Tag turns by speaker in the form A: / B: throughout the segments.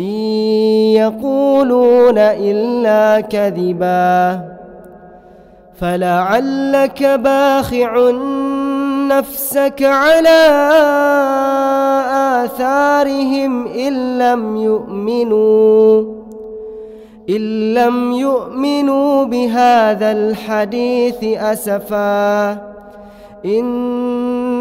A: إن يقولون إلا كذبا فلعلك باخع نفسك على آثارهم إن لم يؤمنوا إن لم يؤمنوا بهذا الحديث أسفا.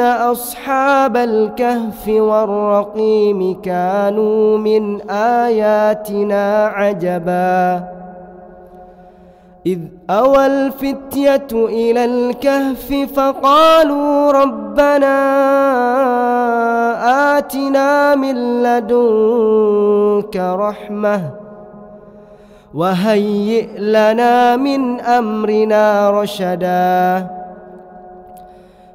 A: أصحاب الكهف والرقيم كانوا من آياتنا عجبا. إذ أوى الفتية إلى الكهف فقالوا ربنا آتنا من لدنك رحمة وهيئ لنا من أمرنا رشدا.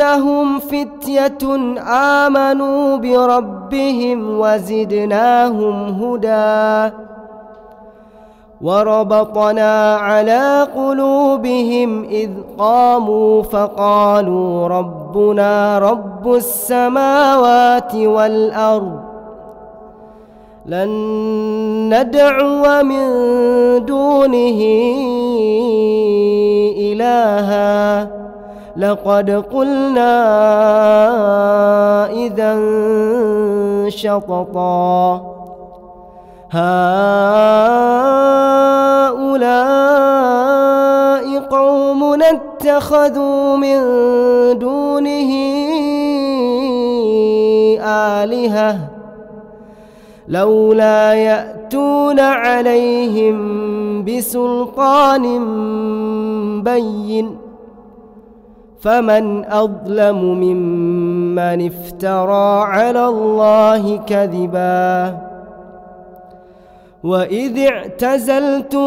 A: إنهم فتية آمنوا بربهم وزدناهم هدى وربطنا على قلوبهم إذ قاموا فقالوا ربنا رب السماوات والأرض لن ندعو من دونه إلها. لقد قلنا إذا شططا هؤلاء قوم اتخذوا من دونه آلهة. لولا يأتون عليهم بسلطان بين فمن أظلم ممن افترى على الله كذباً وإذ اعتزلتموهم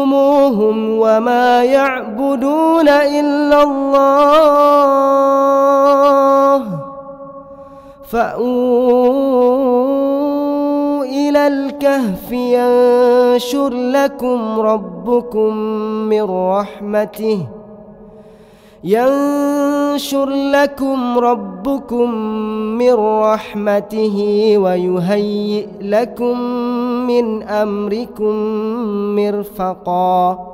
A: وما يعبدون إلا الله فأووا إلى الكهف ينشر لكم ربكم من رحمته. ينشر لكم ربكم من رحمته ويهيئ لكم من أمركم مرفقا.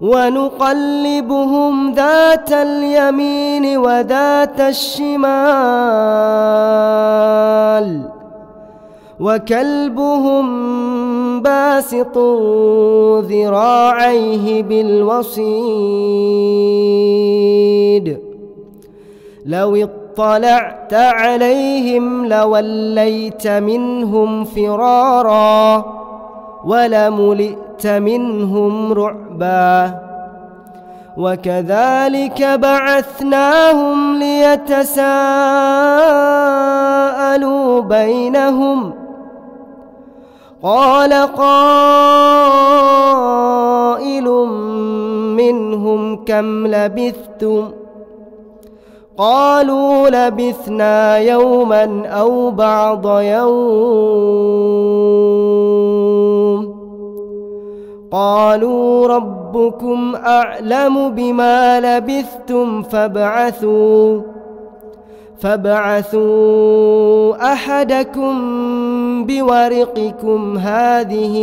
A: ونقلبهم ذات اليمين وذات الشمال وكلبهم باسط ذراعيه بالوصيد لو اطلعت عليهم لوليت منهم فرارا ولملئت منهم رعبا وكذلك بعثناهم ليتساءلوا بينهم قال قائل منهم كم لبثتم قالوا لبثنا يوما أو بعض يوم قالوا ربكم أعلم بما لبثتم فابعثوا فابعثوا أحدكم بورقكم هذه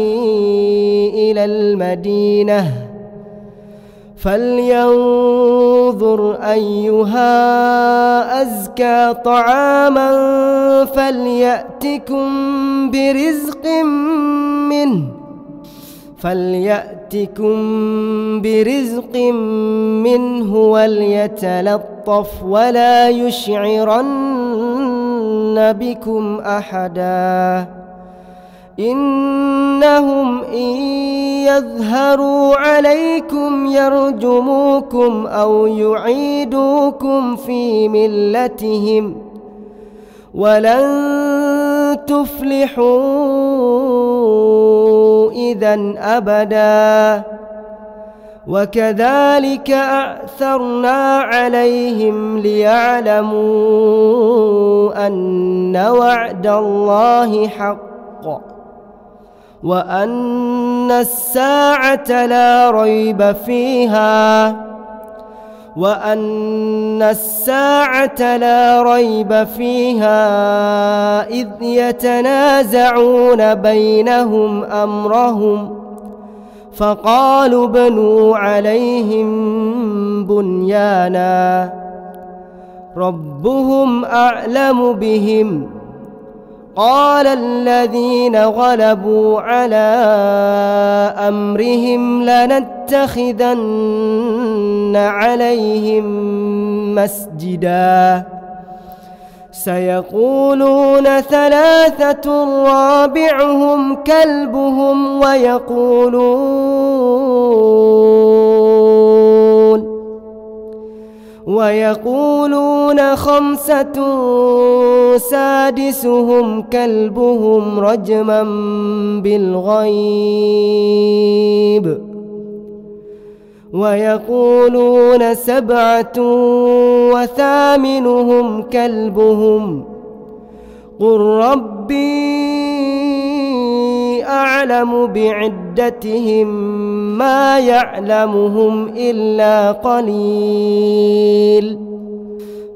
A: إلى المدينة فلينظر أيها أزكى طعاما فليأتكم برزق منه. فليأتكم برزق منه وليتلطف ولا يشعرن بكم أحدا. إنهم إن يظهروا عليكم يرجموكم أو يعيدوكم في ملتهم ولن تفلحوا اذا أبدا. وكذلك أعثرنا عليهم ليعلموا أن وعد الله حق وأن الساعة لا ريب فيها. وان الساعة لا ريب فيها اذ يتنازعون بينهم امرهم فقالوا بنوا عليهم بنيانا ربهم اعلم بهم قال الذين غلبوا على أمرهم لنتخذن عليهم مسجدا. سيقولون ثلاثة رابعهم كلبهم ويقولون ويقولون خمسة سادسهم كلبهم رجما بالغيب. ويقولون سبعة وثامنهم كلبهم قل ربي أعلم بعدتهم ما يعلمهم إلا قليل.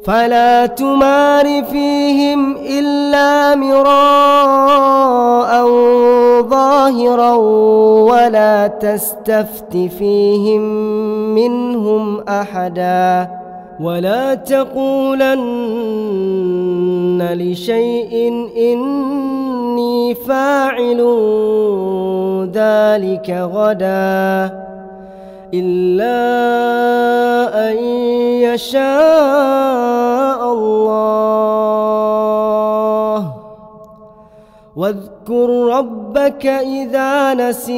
A: فلا تمار فيهم إلا مراء ظاهرا ولا تستفت فيهم منهم أحدا. ولا تقولن لشيء إني فاعل ذلك غداً إلا أن يشاء الله. واذكر ربك إذا نسيت.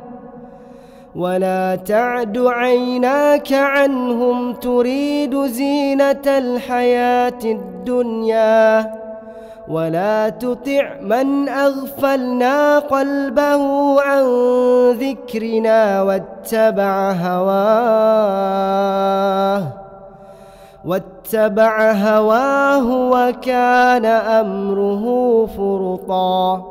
A: ولا تعد عيناك عنهم تريد زينة الحياة الدنيا ولا تطع من أغفلنا قلبه عن ذكرنا واتبع هواه واتبع هواه وكان أمره فرطاً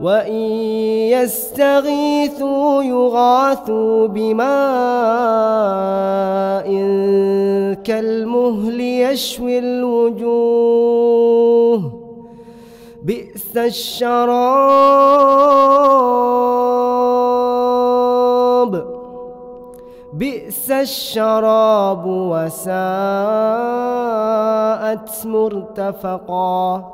A: وإن يستغيثوا يغاثوا بماء كالمهل يشوي الوجوه بئس الشراب بئس الشراب وساءت مرتفقا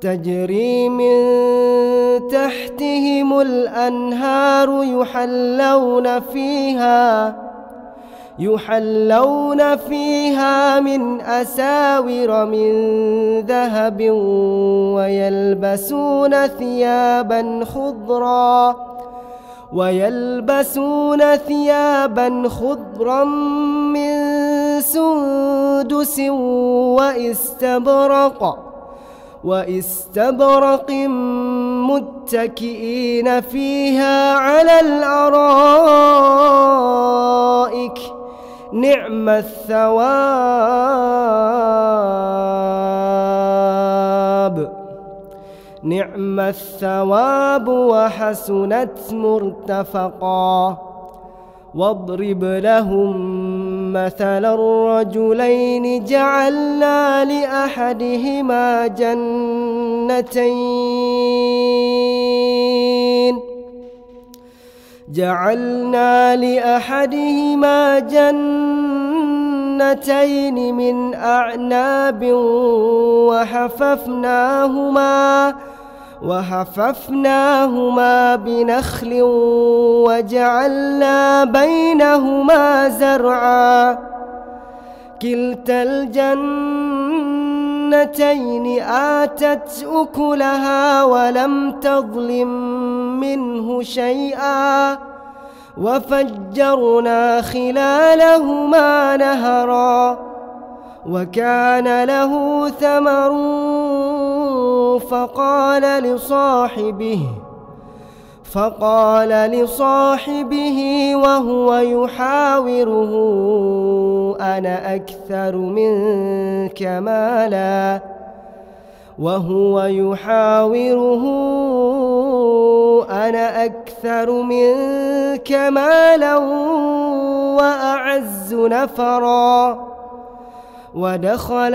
A: تجري من تحتهم الأنهار يحلون فيها يحلون فيها من أساور من ذهب ويلبسون ثيابا خضرا ويلبسون ثيابا خضرا من سندس وإستبرق. وإستبرق متكئين فيها على الأرائك. نعم الثواب. نعم الثواب وحسنت مرتفقا. واضرب لهم مثل الرجلين جعلنا لأحدهما جنتين. جعلنا لأحدهما جنتين من أعناب وحففناهما وحففناهما بنخل وجعلنا بينهما زرعا كلتا الجنتين آتت أكلها ولم تظلم منه شيئا وفجرنا خلالهما نهرا وكان له ثمر فقال لصاحبه فقال لصاحبه وهو يحاوره أنا أكثر منك مالا؟ وهو يحاوره أنا أكثر منك مالا وأعز نفرا؟ ودخل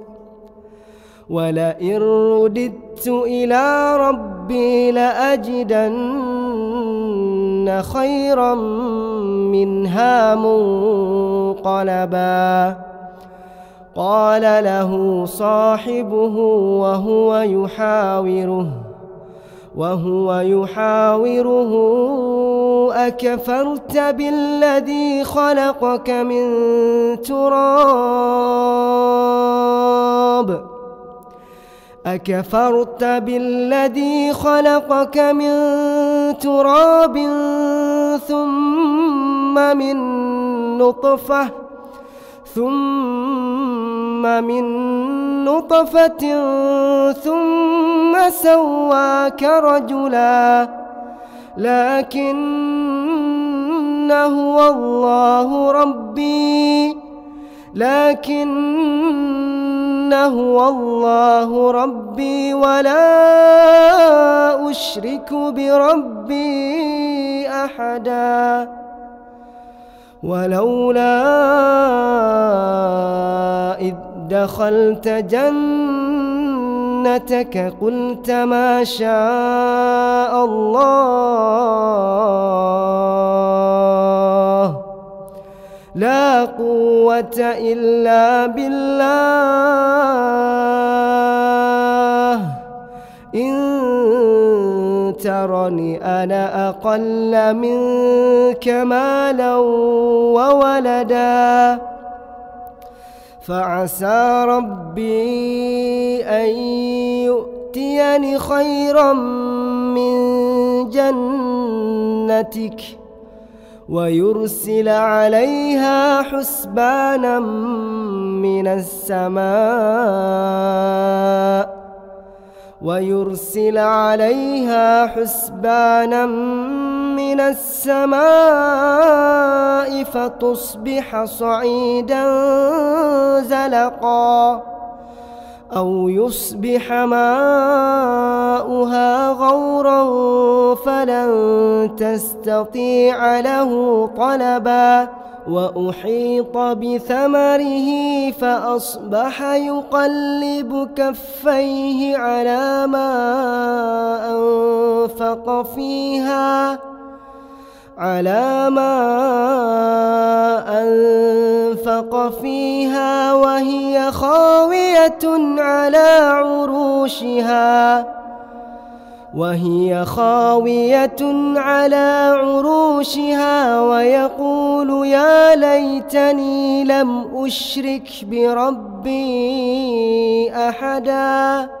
A: ولئن رددت إلى ربي لأجدن خيرا منها منقلبا. قال له صاحبه وهو يحاوره وهو يحاوره أكفرت بالذي خلقك من تراب؟ أكفرت بالذي خلقك من تراب ثم من نطفة ثم من نطفة ثم سواك رجلا لكن هو الله ربي لكن هو الله ربي ولا أشرك بربي أحدا ولولا إذ دخلت جنتك قلت ما شاء الله لا قوة إلا بالله. إن ترني أنا أقل منك مالا وولدا. فعسى ربي أن يؤتيني خيرا من جنتك. ويرسل عليها حسبانا من السماء ويرسل عليها حسبانا من السماء فتصبح صعيدا زلقا أو يصبح ماؤها غورا فلن تستطيع له طلبا وأحيط بثمره فأصبح يقلب كفيه على ما أنفق فيها على ما أنفق فيها وهي خاوية على عروشها. وهي خاوية على عروشها ويقول يا ليتني لم أشرك بربي أحدا.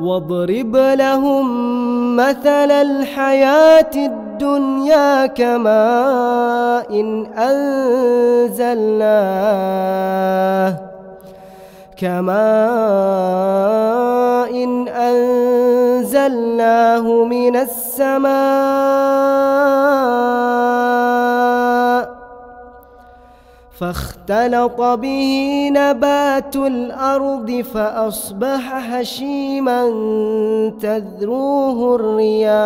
A: واضرب لهم مثل الحياة الدنيا كماء إن أنزلناه كماء إن أنزلناه من السماء فاختلط به نبات الأرض فأصبح هشيما تذروه الرياح.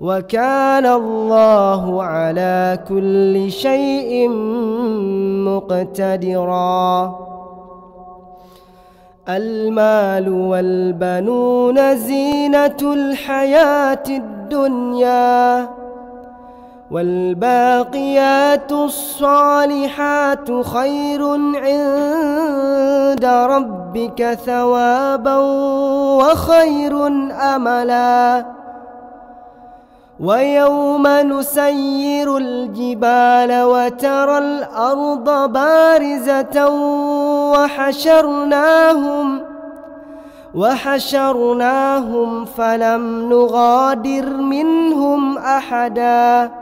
A: وكان الله على كل شيء مقتدرا. المال والبنون زينة الحياة الدنيا. والباقيات الصالحات خير عند ربك ثوابا وخير أملا. ويوم نسير الجبال وترى الأرض بارزة وحشرناهم وحشرناهم فلم نغادر منهم أحدا.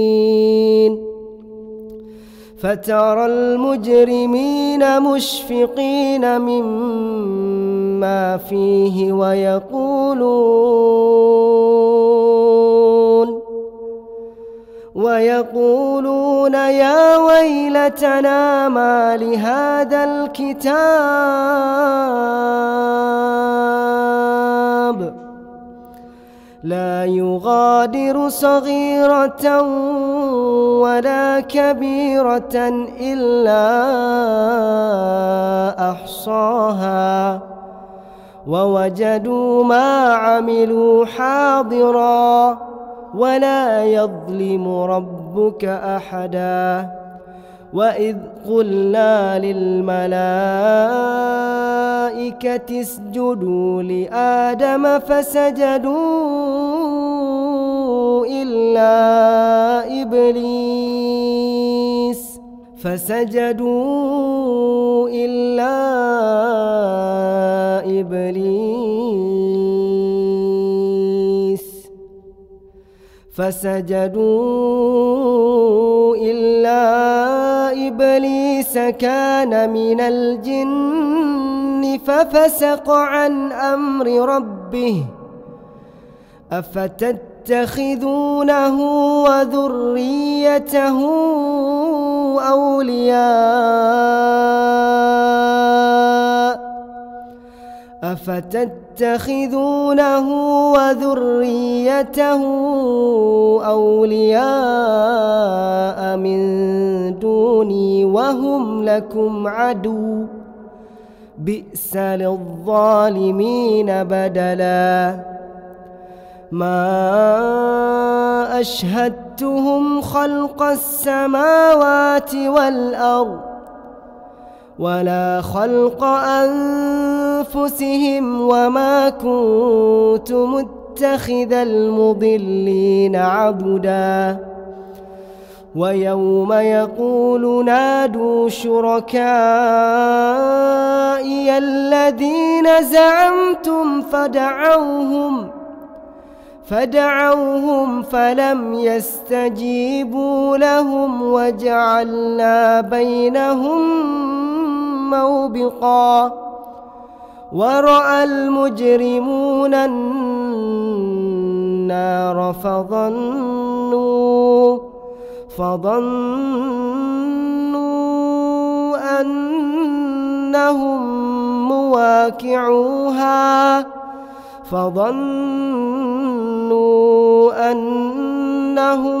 A: فترى المجرمين مشفقين مما فيه ويقولون ويقولون يا ويلتنا ما لهذا الكتاب لا يغادر صغيرة ولا كبيرة إلا أحصاها. ووجدوا ما عملوا حاضرا ولا يظلم ربك أحدا. وإذ قلنا للملائكة اسجدوا لآدم فسجدوا إلا إبليس فسجدوا إلا إبليس فسجدوا إلا إبليس كان من الجن ففسق عن أمر ربه أفتتخذونه وذريته أولياء أفتتخذونه وذريته أولياء من دوني وهم لكم عدو. بئس للظالمين بدلا. ما أشهدتهم خلق السماوات والأرض ولا خلق أنفسهم وما كنت متخذ المضلين عبدا ويوم يقول نادوا شركائي الذين زعمتم فدعوهم فدعوهم فلم يستجيبوا لهم وجعلنا بينهم موبقا ورأى المجرمون النار فظنوا فظنوا أنهم مواقعوها فظنوا أنهم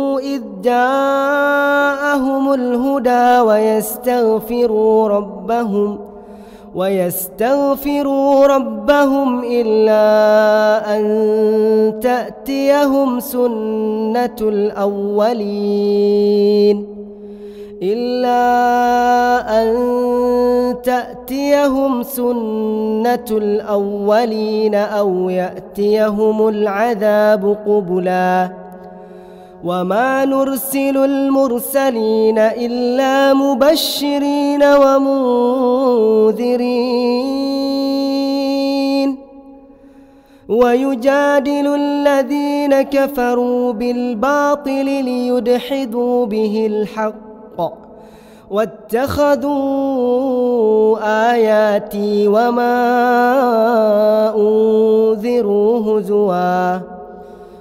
A: إذ جاءهم الهدى ويستغفروا ربهم ۖ ويستغفروا ربهم إلا أن تأتيهم سنة الأولين إلا أن تأتيهم سنة الأولين أو يأتيهم العذاب قبلاً وما نرسل المرسلين إلا مبشرين ومنذرين. ويجادل الذين كفروا بالباطل ليدحضوا به الحق. واتخذوا آياتي وما أنذروا هزواً.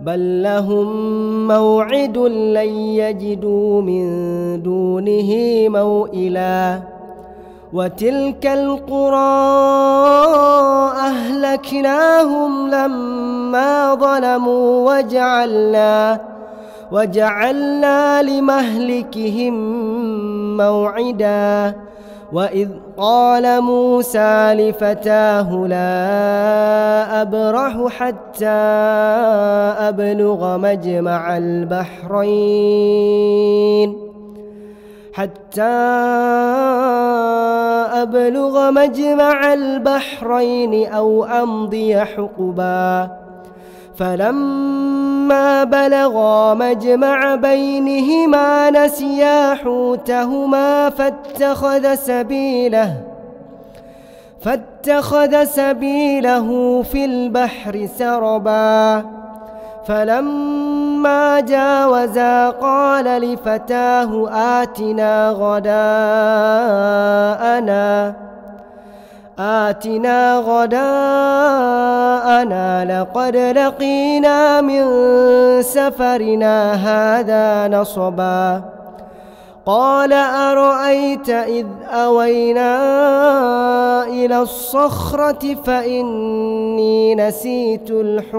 A: بل لهم موعد لن يجدوا من دونه موئلا. وتلك القرى أهلكناهم لما ظلموا وجعلنا وجعلنا لمهلكهم موعداً. وإذ قال موسى لفتاه لا أبرح حتى أبلغ مجمع البحرين حتى أبلغ مجمع البحرين أو أمضي حقباً فلما بلغا مجمع بينهما نسيا حوتهما فاتخذ سبيله فاتخذ سبيله في البحر سربا. فلما جاوزا قال لفتاه آتنا غداءنا. آتنا غداءنا لقد لقينا من سفرنا هذا نصبا. قال أرأيت إذ أوينا إلى الصخرة فإني نسيت الحوت.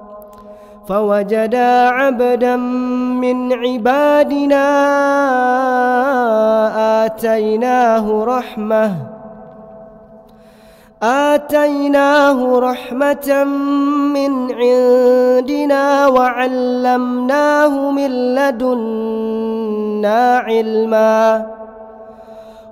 A: فوجدا عبدا من عبادنا آتيناه رحمة آتيناه رحمة من عندنا وعلمناه من لدنا علمًا.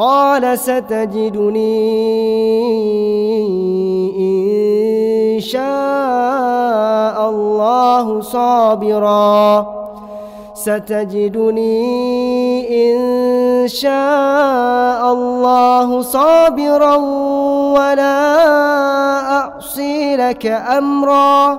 A: قال ستجدني إن شاء الله صابرا. ستجدني إن شاء الله صابرا ولا أعصي لك أمرا.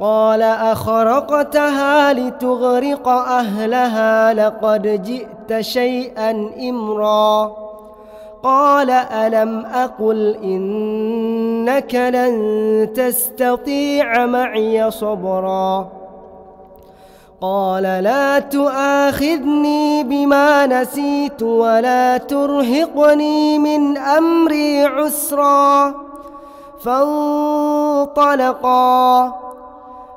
A: قال أخرقتها لتغرق أهلها لقد جئت شيئا إمرا. قال ألم أقل إنك لن تستطيع معي صبرا. قال لا تؤاخذني بما نسيت ولا ترهقني من أمري عسرا. فانطلقا.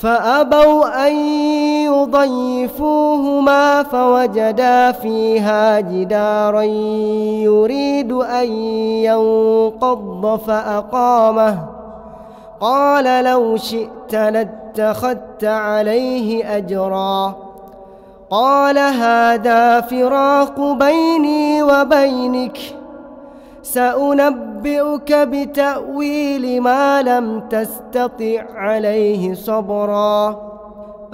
A: فأبوا أن يضيفوهما فوجدا فيها جدارا يريد أن ينقض فأقامه. قال لو شئت لاتخذت عليه أجرا. قال هذا فراق بيني وبينك. سأنبئك بتأويل ما لم تستطع عليه صبرا.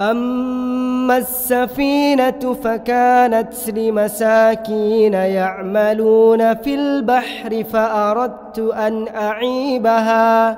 A: أما السفينة فكانت لمساكين يعملون في البحر فأردت أن أعيبها.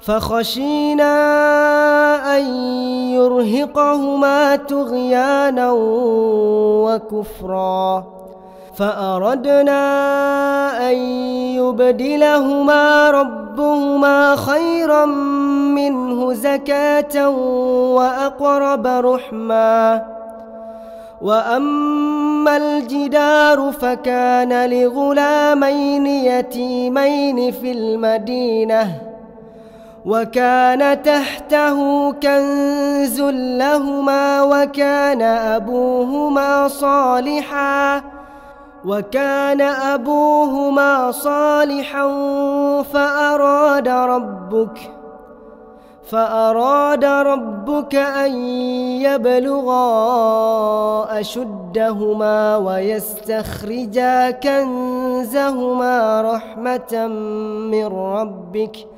A: فخشينا أن يرهقهما طغيانا وكفرا. فأردنا أن يبدلهما ربهما خيرا منه زكاة وأقرب رحما. وأما الجدار فكان لغلامين يتيمين في المدينة. وكان تحته كنز لهما وكان أبوهما صالحا وكان أبوهما صالحا فأراد ربك فأراد ربك أن يبلغا أشدهما ويستخرجا كنزهما رحمة من ربك ۖ.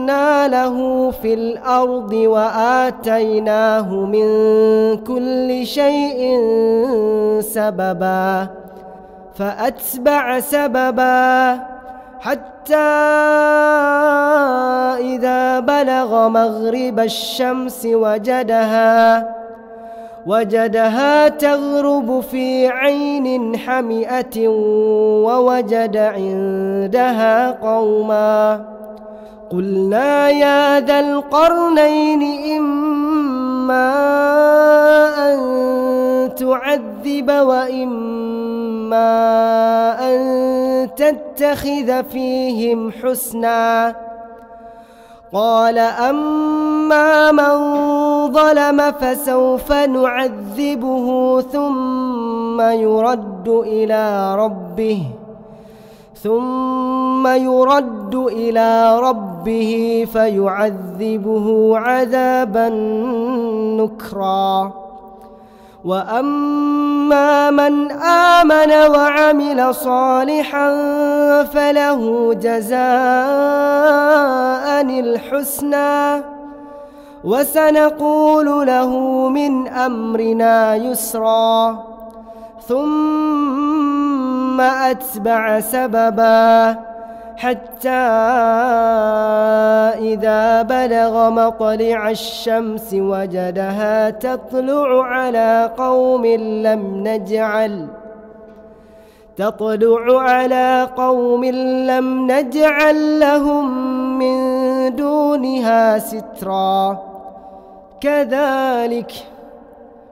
A: ومكنا له في الأرض وآتيناه من كل شيء سببا فأتبع سببا حتى إذا بلغ مغرب الشمس وجدها وجدها تغرب في عين حمئة ووجد عندها قوما قلنا يا ذا القرنين إما أن تعذب وإما أن تتخذ فيهم حسنا. قال أما من ظلم فسوف نعذبه ثم يرد إلى ربه. ثم يرد إلى ربه فيعذبه عذابا نكرا. وأما من آمن وعمل صالحا فله جزاء الحسنى. وسنقول له من أمرنا يسرا. أتبع سببا حتى إذا بلغ مطلع الشمس وجدها تطلع على قوم لم نجعل تطلع على قوم لم نجعل لهم من دونها سترا. كذلك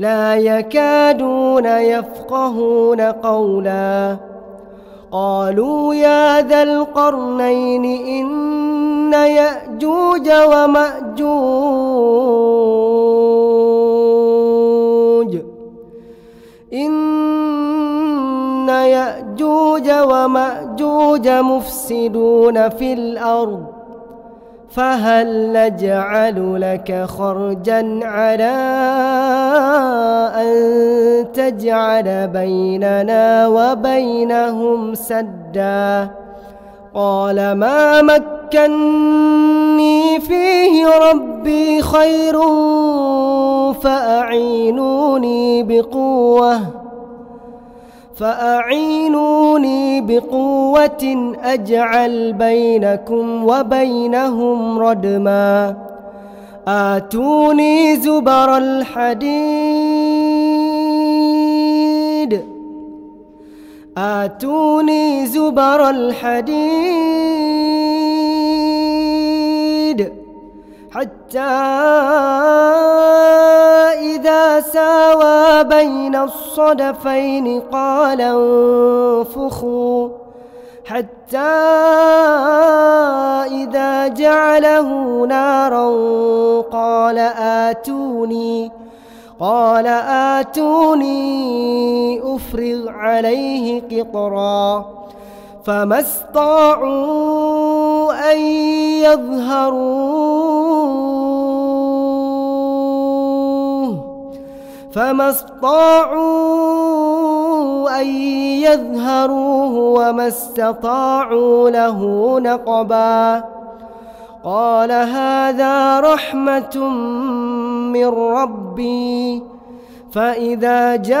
A: لا يكادون يفقهون قولا. قالوا يا ذا القرنين إن يأجوج ومأجوج. إن يأجوج ومأجوج مفسدون في الأرض. فهل نجعل لك خرجا على أن تجعل بيننا وبينهم سدا؟ قال ما مكني فيه ربي خير فأعينوني بقوة. فأعينوني بقوة أجعل بينكم وبينهم ردما. آتوني زبر الحديد. آتوني زبر الحديد. حتى إذا ساوى بين الصدفين قال انفخوا. حتى إذا جعله نارا قال آتوني قال آتوني أفرغ عليه قطرا. فما استطاعوا أن يظهروه. فما استطاعوا أن يظهروه وما استطاعوا له نقبا. قال هذا رحمة من ربي. فإذا جاء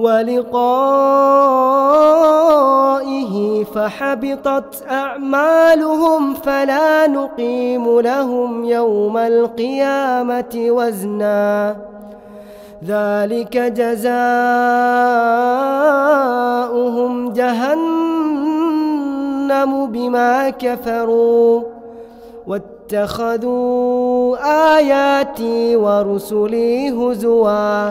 A: ولقائه فحبطت أعمالهم فلا نقيم لهم يوم القيامة وزناً. ذلك جزاؤهم جهنم بما كفروا. واتخذوا آياتي ورسلي هزوا.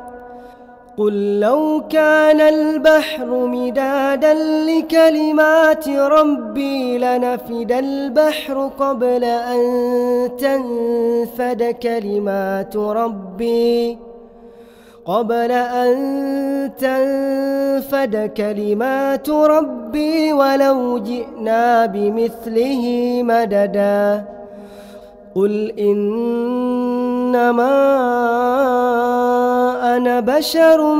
A: قل لو كان البحر مدادا لكلمات ربي لنفد البحر قبل أن تنفد كلمات ربي قبل أن تنفد كلمات ربي ولو جئنا بمثله مددا قل إنما أنا بشر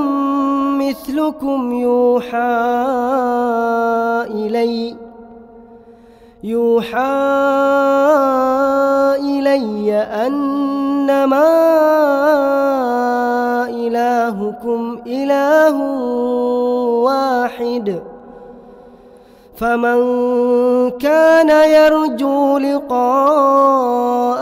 A: مثلكم يوحى إلي يوحى إلي أنما إلهكم إله واحد فمن كان يرجو لقاء